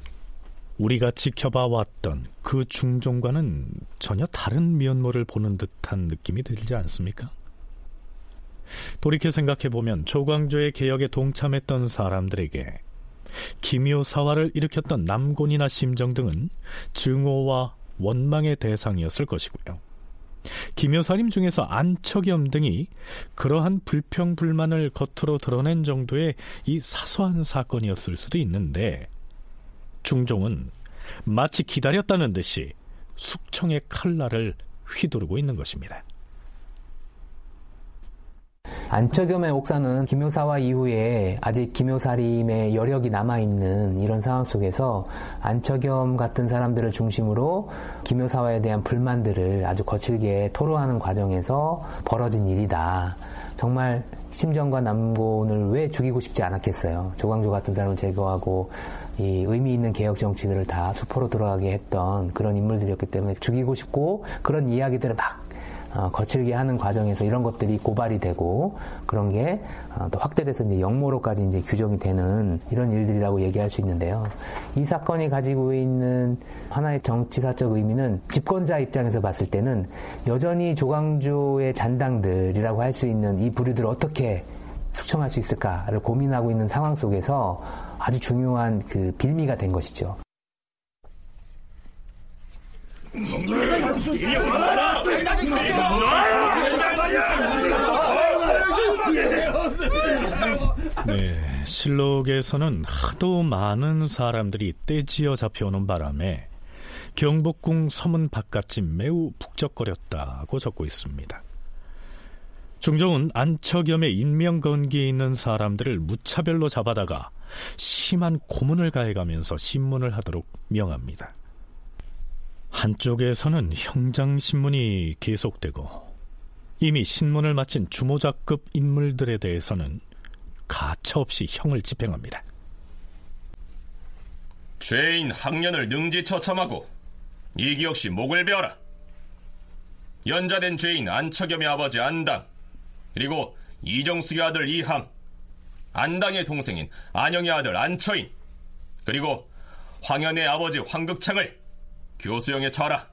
[SPEAKER 2] 우리가 지켜봐 왔던 그 중종과는 전혀 다른 면모를 보는 듯한 느낌이 들지 않습니까? 돌이켜 생각해 보면 조광조의 개혁에 동참했던 사람들에게 기묘사화를 일으켰던 남곤이나 심정 등은 증오와 원망의 대상이었을 것이고요. 기묘사림 중에서 안척염 등이 그러한 불평 불만을 겉으로 드러낸 정도의 이 사소한 사건이었을 수도 있는데 중종은 마치 기다렸다는 듯이 숙청의 칼날을 휘두르고 있는 것입니다.
[SPEAKER 8] 안처겸의 옥사는 김효사와 이후에 아직 김효사림의 여력이 남아있는 이런 상황 속에서 안처겸 같은 사람들을 중심으로 김효사와에 대한 불만들을 아주 거칠게 토로하는 과정에서 벌어진 일이다. 정말 심정과 남곤을 왜 죽이고 싶지 않았겠어요. 조광조 같은 사람을 제거하고 이 의미 있는 개혁 정치들을 다 수포로 들어가게 했던 그런 인물들이었기 때문에 죽이고 싶고 그런 이야기들을 막 어, 거칠게 하는 과정에서 이런 것들이 고발이 되고 그런 게또 어, 확대돼서 이제 역모로까지 이제 규정이 되는 이런 일들이라고 얘기할 수 있는데요. 이 사건이 가지고 있는 하나의 정치사적 의미는 집권자 입장에서 봤을 때는 여전히 조광조의 잔당들이라고 할 수 있는 이 부류들을 어떻게 숙청할 수 있을까를 고민하고 있는 상황 속에서 아주 중요한 그 빌미가 된 것이죠.
[SPEAKER 2] 네, 실록에서는 하도 많은 사람들이 떼지어 잡혀오는 바람에 경복궁 서문 바깥이 매우 북적거렸다고 적고 있습니다. 중종은 안척염의 인명건기에 있는 사람들을 무차별로 잡아다가 심한 고문을 가해가면서 신문을 하도록 명합니다. 한쪽에서는 형장신문이 계속되고 이미 신문을 마친 주모자급 인물들에 대해서는 가차없이 형을 집행합니다.
[SPEAKER 4] 죄인 학년을 능지처참하고 이기 역시 목을 베어라. 연자된 죄인 안처겸의 아버지 안당 그리고 이정숙의 아들 이함 안당의 동생인 안영의 아들 안처인 그리고 황현의 아버지 황극창을 교수형에 처하라.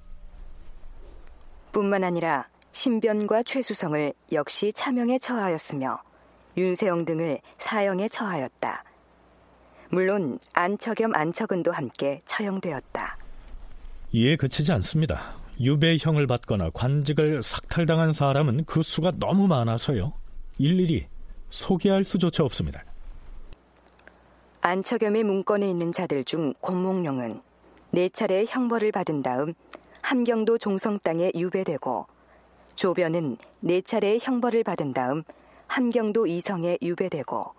[SPEAKER 1] 뿐만 아니라 신변과 최수성을 역시 차명에 처하였으며 윤세영 등을 사형에 처하였다. 물론 안처겸 안처근도 함께 처형되었다.
[SPEAKER 2] 이에 그치지 않습니다. 유배형을 받거나 관직을 삭탈당한 사람은 그 수가 너무 많아서요. 일일이 소개할 수조차 없습니다.
[SPEAKER 1] 안처겸의 문건에 있는 자들 중 권몽룡은 네 차례 형벌을 받은 다음 함경도 종성 땅에 유배되고 조변은 네 차례 형벌을 받은 다음 함경도 이성에 유배되고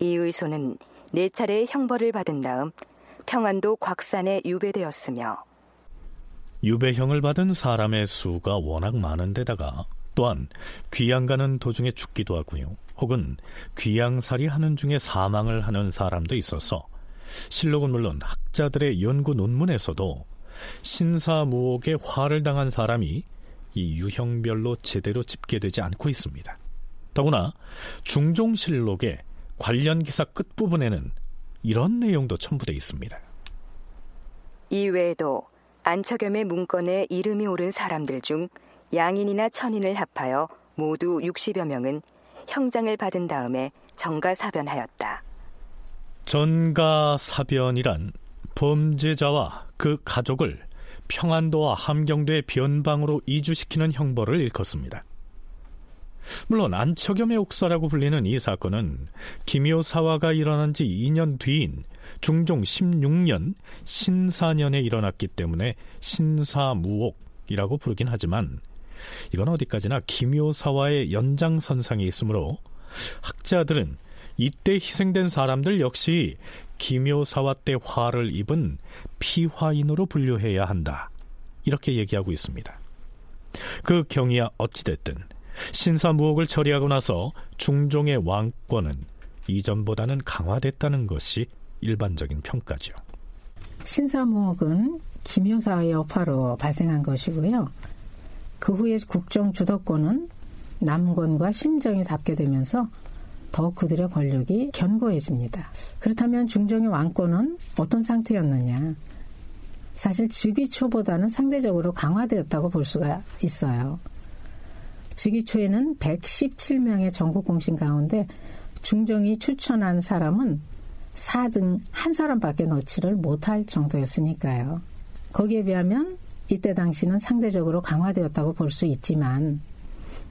[SPEAKER 1] 이의소는 네 차례 형벌을 받은 다음 평안도 곽산에 유배되었으며
[SPEAKER 2] 유배형을 받은 사람의 수가 워낙 많은데다가 또한 귀양 가는 도중에 죽기도 하고요. 혹은 귀양살이 하는 중에 사망을 하는 사람도 있어서 실록은 물론 학자들의 연구 논문에서도 신사무옥에 화를 당한 사람이 이 유형별로 제대로 집계되지 않고 있습니다. 더구나 중종실록의 관련 기사 끝부분에는 이런 내용도 첨부되어 있습니다.
[SPEAKER 1] 이외에도 안처겸의 문건에 이름이 오른 사람들 중 양인이나 천인을 합하여 모두 60여 명은 형장을 받은 다음에 정가사변하였다.
[SPEAKER 2] 전가사변이란 범죄자와 그 가족을 평안도와 함경도의 변방으로 이주시키는 형벌을 일컫습니다. 물론 안처겸의 옥사라고 불리는 이 사건은 김효사화가 일어난 지 2년 뒤인 중종 16년 신사년에 일어났기 때문에 신사무옥이라고 부르긴 하지만 이건 어디까지나 김효사화의 연장선상에 있으므로 학자들은 이때 희생된 사람들 역시 김효사화 때 화를 입은 피화인으로 분류해야 한다. 이렇게 얘기하고 있습니다. 그 경이야 어찌됐든 신사무옥을 처리하고 나서 중종의 왕권은 이전보다는 강화됐다는 것이 일반적인 평가죠.
[SPEAKER 9] 신사무옥은 김효사의 여파로 발생한 것이고요. 그 후에 국정 주도권은 남권과 심정이 닿게 되면서 더욱 그들의 권력이 견고해집니다. 그렇다면 중종의 왕권은 어떤 상태였느냐? 사실 즉위 초보다는 상대적으로 강화되었다고 볼 수가 있어요. 즉위 초에는 117명의 전국 공신 가운데 중종이 추천한 사람은 4등 한 사람밖에 넣지를 못할 정도였으니까요. 거기에 비하면 이때 당시는 상대적으로 강화되었다고 볼 수 있지만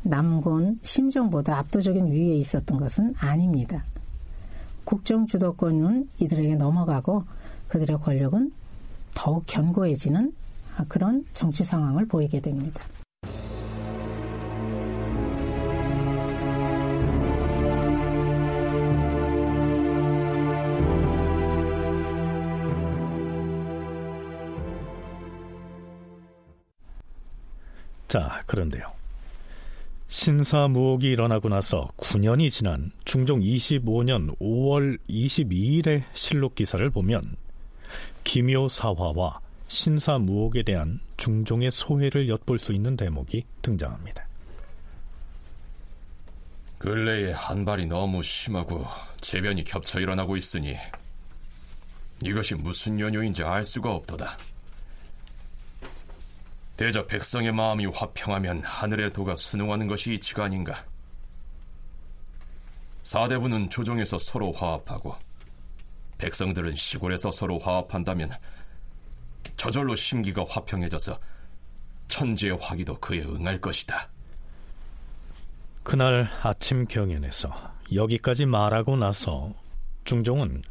[SPEAKER 9] 남곤, 심정보다 압도적인 위에 있었던 것은 아닙니다. 국정 주도권은 이들에게 넘어가고 그들의 권력은 더욱 견고해지는 그런 정치 상황을 보이게 됩니다.
[SPEAKER 2] 자, 그런데요. 신사무옥이 일어나고 나서 9년이 지난 중종 25년 5월 22일의 실록 기사를 보면 김효사화와 신사무옥에 대한 중종의 소회를 엿볼 수 있는 대목이 등장합니다.
[SPEAKER 4] 근래에 한발이 너무 심하고 재변이 겹쳐 일어나고 있으니 이것이 무슨 연유인지 알 수가 없도다. 대저 백성의 마음이 화평하면 하늘의 도가 순응하는 것이 이치가 아닌가. 사대부는 조정에서 서로 화합하고 백성들은 시골에서 서로 화합한다면 저절로 심기가 화평해져서 천지의 화기도 그에 응할 것이다.
[SPEAKER 2] 그날 아침 경연에서 여기까지 말하고 나서 중종은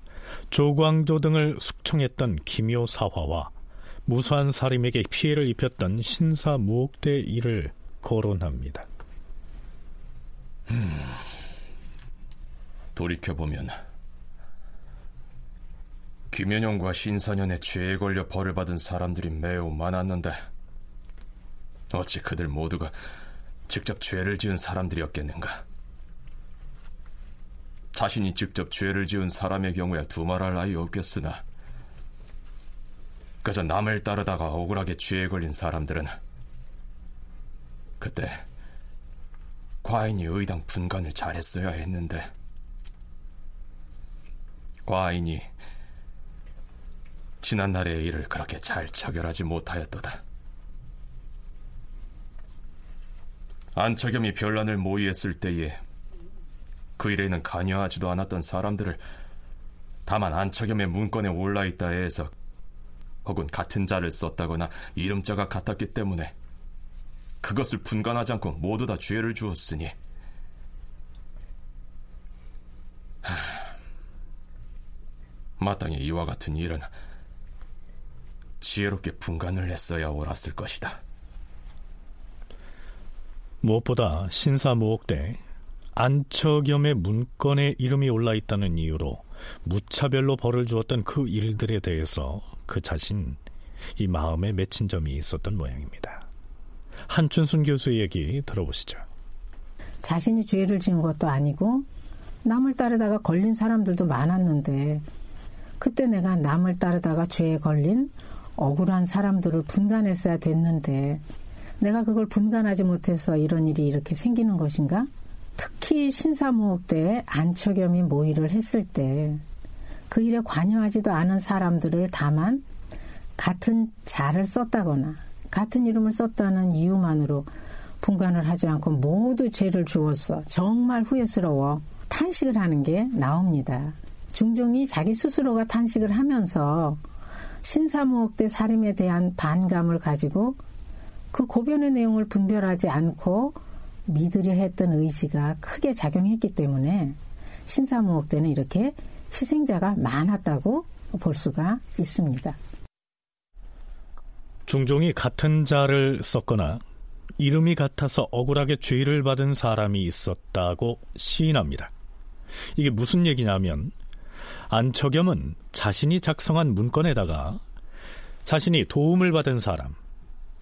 [SPEAKER 2] 조광조 등을 숙청했던 김효사화와 무수한 사림에게 피해를 입혔던 신사무옥대 일을 거론합니다.
[SPEAKER 4] 음, 돌이켜보면 김연영과 신사년의 죄에 걸려 벌을 받은 사람들이 매우 많았는데 어찌 그들 모두가 직접 죄를 지은 사람들이었겠는가? 자신이 직접 죄를 지은 사람의 경우에 두말할 나위 없겠으나 그저 남을 따르다가 억울하게 죄에 걸린 사람들은 그때 과인이 의당 분간을 잘했어야 했는데 과인이 지난날의 일을 그렇게 잘 처결하지 못하였도다. 안처겸이 별난을 모의했을 때에 그 일에는 관여하지도 않았던 사람들을 다만 안처겸의 문건에 올라있다 해서 혹은 같은 자를 썼다거나 이름자가 같았기 때문에 그것을 분간하지 않고 모두 다 죄를 주었으니 하, 마땅히 이와 같은 일은 지혜롭게 분간을 했어야 옳았을 것이다.
[SPEAKER 2] 무엇보다 신사무옥 때 안처겸의 문건에 이름이 올라 있다는 이유로 무차별로 벌을 주었던 그 일들에 대해서 그 자신 이 마음에 맺힌 점이 있었던 모양입니다. 한춘순 교수의 얘기 들어보시죠.
[SPEAKER 9] 자신이 죄를 지은 것도 아니고 남을 따르다가 걸린 사람들도 많았는데 그때 내가 남을 따르다가 죄에 걸린 억울한 사람들을 분간했어야 됐는데 내가 그걸 분간하지 못해서 이런 일이 이렇게 생기는 것인가? 특히 신사무옥 때 안처겸이 모의를 했을 때 그 일에 관여하지도 않은 사람들을 다만 같은 자를 썼다거나 같은 이름을 썼다는 이유만으로 분간을 하지 않고 모두 죄를 주었어. 정말 후회스러워. 탄식을 하는 게 나옵니다. 중종이 자기 스스로가 탄식을 하면서 신사무옥 때 살인에 대한 반감을 가지고 그 고변의 내용을 분별하지 않고 믿으려 했던 의지가 크게 작용했기 때문에 신사무옥 때는 이렇게 희생자가 많았다고 볼 수가 있습니다.
[SPEAKER 2] 중종이 같은 자를 썼거나 이름이 같아서 억울하게 죄를 받은 사람이 있었다고 시인합니다. 이게 무슨 얘기냐면 안처겸은 자신이 작성한 문건에다가 자신이 도움을 받은 사람,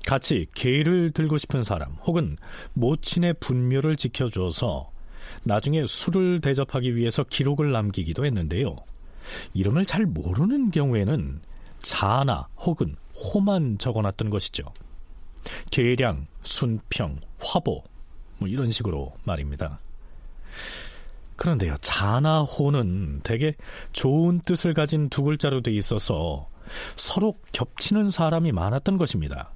[SPEAKER 2] 같이 계를 들고 싶은 사람 혹은 모친의 분묘를 지켜줘서 나중에 술을 대접하기 위해서 기록을 남기기도 했는데요. 이름을 잘 모르는 경우에는 자나 혹은 호만 적어놨던 것이죠. 계량, 순평, 화보 뭐 이런 식으로 말입니다. 그런데요, 자나 호는 대개 좋은 뜻을 가진 두 글자로 돼 있어서 서로 겹치는 사람이 많았던 것입니다.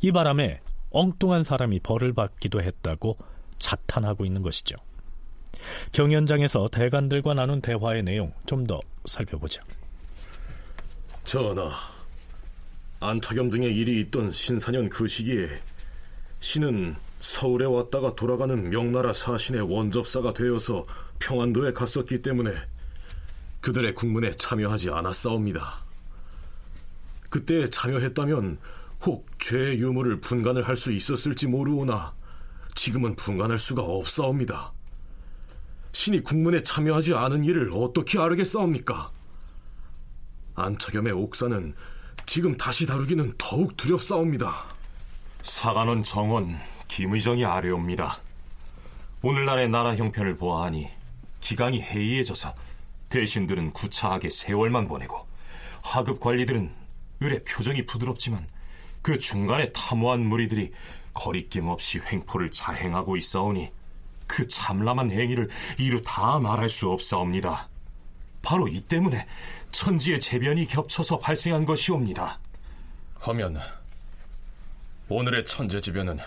[SPEAKER 2] 이 바람에 엉뚱한 사람이 벌을 받기도 했다고 자탄하고 있는 것이죠. 경연장에서 대관들과 나눈 대화의 내용 좀 더 살펴보죠.
[SPEAKER 11] 전하, 안차겸 등의 일이 있던 신사년 그 시기에 신은 서울에 왔다가 돌아가는 명나라 사신의 원접사가 되어서 평안도에 갔었기 때문에 그들의 국문에 참여하지 않았사옵니다. 그때 참여했다면 혹 죄의 유무를 분간을 할 수 있었을지 모르오나 지금은 분간할 수가 없사옵니다. 신이 국문에 참여하지 않은 일을 어떻게 알겠사옵니까? 안처겸의 옥사는 지금 다시 다루기는 더욱 두렵사옵니다.
[SPEAKER 6] 사관원 정원 김의정이 아뢰옵니다. 오늘날의 나라 형편을 보아하니 기강이 해이해져서 대신들은 구차하게 세월만 보내고 하급 관리들은 의뢰 표정이 부드럽지만 그 중간에 탐호한 무리들이 거리낌 없이 횡포를 자행하고 있사오니 그 참람한 행위를 이루 다 말할 수 없사옵니다. 바로 이 때문에 천지의 재변이 겹쳐서 발생한 것이옵니다.
[SPEAKER 4] 하면 오늘의 천재지변은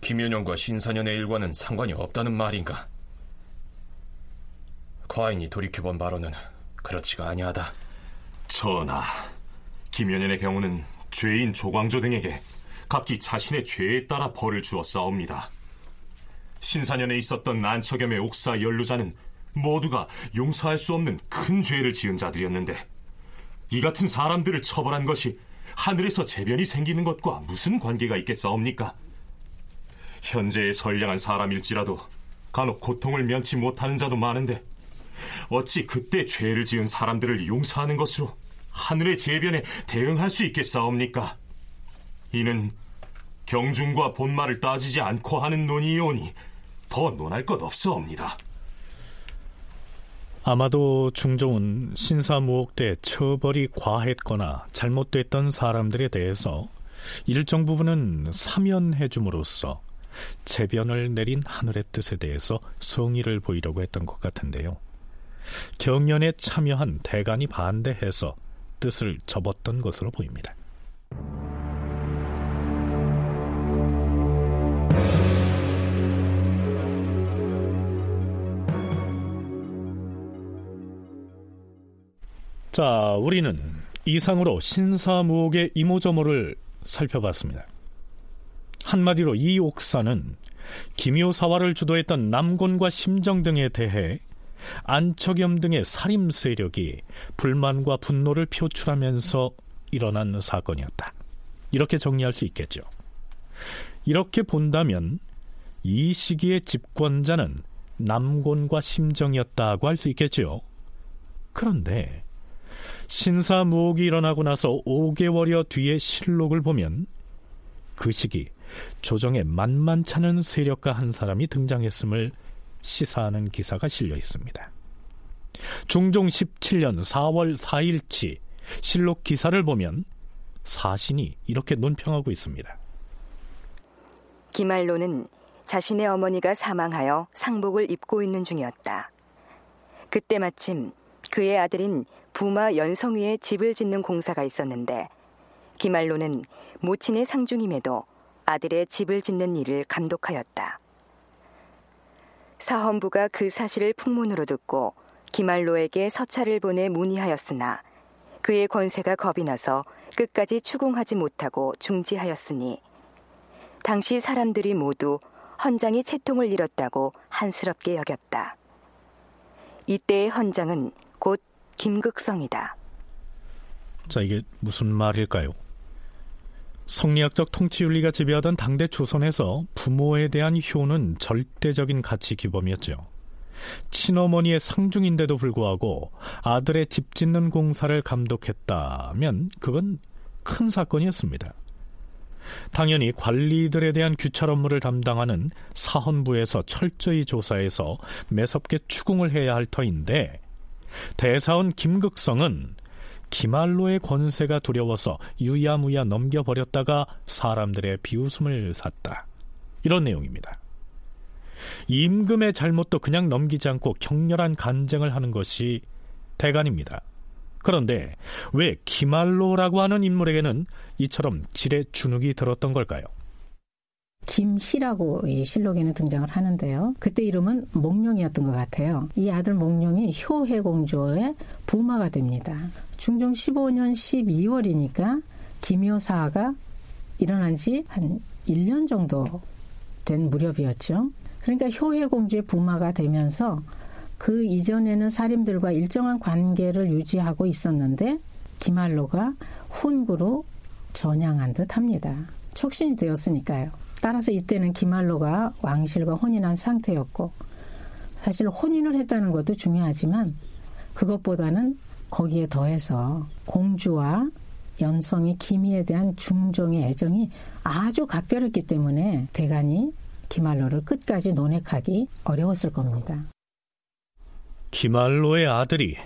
[SPEAKER 4] 김윤영과 신사년의 일과는 상관이 없다는 말인가? 과인이 돌이켜본 바로는 그렇지가 아니하다.
[SPEAKER 6] 전하, 김연연의 경우는 죄인 조광조 등에게 각기 자신의 죄에 따라 벌을 주었사옵니다. 신사년에 있었던 난처겸의 옥사 연루자는 모두가 용서할 수 없는 큰 죄를 지은 자들이었는데 이 같은 사람들을 처벌한 것이 하늘에서 재변이 생기는 것과 무슨 관계가 있겠사옵니까? 현재의 선량한 사람일지라도 간혹 고통을 면치 못하는 자도 많은데 어찌 그때 죄를 지은 사람들을 용서하는 것으로 하늘의 재변에 대응할 수 있겠사옵니까? 이는 경중과 본말을 따지지 않고 하는 논의이오니 더 논할 것 없사옵니다.
[SPEAKER 2] 아마도 중종은 신사무옥 때 처벌이 과했거나 잘못됐던 사람들에 대해서 일정 부분은 사면해 줌으로써 재변을 내린 하늘의 뜻에 대해서 성의를 보이려고 했던 것 같은데요. 경연에 참여한 대간이 반대해서 뜻을 접었던 것으로 보입니다. 자, 우리는 이상으로 신사무옥의 이모저모를 살펴봤습니다. 한마디로 이 옥사는 김효사화를 주도했던 남곤과 심정 등에 대해 안척염 등의 살림 세력이 불만과 분노를 표출하면서 일어난 사건이었다. 이렇게 정리할 수 있겠죠. 이렇게 본다면 이 시기의 집권자는 남곤과 심정이었다고 할 수 있겠죠. 그런데 신사무옥이 일어나고 나서 5개월여 뒤의 실록을 보면 그 시기 조정에 만만찮은 세력가 한 사람이 등장했음을 시사하는 기사가 실려 있습니다. 중종 17년 4월 4일치 실록 기사를 보면 사신이 이렇게 논평하고 있습니다.
[SPEAKER 1] 기말로는 자신의 어머니가 사망하여 상복을 입고 있는 중이었다. 그때 마침 그의 아들인 부마 연성위에 집을 짓는 공사가 있었는데 기말로는 모친의 상중임에도 아들의 집을 짓는 일을 감독하였다. 사헌부가 그 사실을 풍문으로 듣고 기말로에게 서찰을 보내 문의하였으나 그의 권세가 겁이 나서 끝까지 추궁하지 못하고 중지하였으니 당시 사람들이 모두 헌장이 채통을 잃었다고 한스럽게 여겼다. 이때의 헌장은 곧 김극성이다.
[SPEAKER 2] 자, 이게 무슨 말일까요? 성리학적 통치윤리가 지배하던 당대 조선에서 부모에 대한 효는 절대적인 가치 규범이었죠. 친어머니의 상중인데도 불구하고 아들의 집 짓는 공사를 감독했다면 그건 큰 사건이었습니다. 당연히 관리들에 대한 규찰 업무를 담당하는 사헌부에서 철저히 조사해서 매섭게 추궁을 해야 할 터인데 대사원 김극성은 기말로의 권세가 두려워서 유야무야 넘겨버렸다가 사람들의 비웃음을 샀다. 이런 내용입니다. 임금의 잘못도 그냥 넘기지 않고 격렬한 간쟁을 하는 것이 대간입니다. 그런데 왜 기말로라고 하는 인물에게는 이처럼 질의 주눅이 들었던 걸까요?
[SPEAKER 9] 김씨라고 이 실록에는 등장을 하는데요. 그때 이름은 몽룡이었던 것 같아요. 이 아들 몽룡이 효해공주의 부마가 됩니다. 중종 15년 12월이니까 김효사가 일어난 지 한 1년 정도 된 무렵이었죠. 그러니까 효해공주의 부마가 되면서 그 이전에는 사림들과 일정한 관계를 유지하고 있었는데 기말로가 훈구로 전향한 듯 합니다. 척신이 되었으니까요. 따라서 이때는 기말로가 왕실과 혼인한 상태였고 사실 혼인을 했다는 것도 중요하지만 그것보다는 거기에 더해서 공주와 연성이 기미에 대한 중종의 애정이 아주 각별했기 때문에 대간이 기말로를 끝까지 논핵하기 어려웠을 겁니다.
[SPEAKER 2] 기말로의 아들이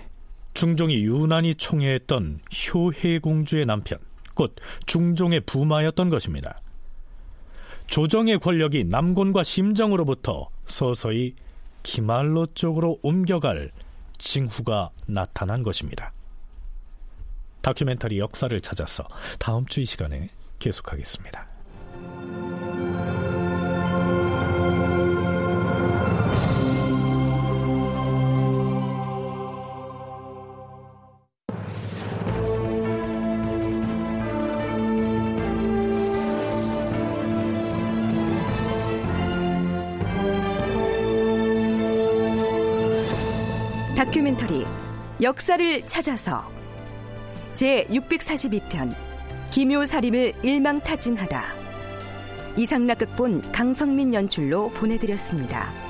[SPEAKER 2] 중종이 유난히 총애했던 효해공주의 남편, 곧 중종의 부마였던 것입니다. 조정의 권력이 남곤과 심정으로부터 서서히 기말로 쪽으로 옮겨갈 징후가 나타난 것입니다. 다큐멘터리 역사를 찾아서 다음 주 이 시간에 계속하겠습니다.
[SPEAKER 1] 역사를 찾아서 제 642편 김효사림을 일망타진하다 이상락극본 강성민 연출로 보내드렸습니다.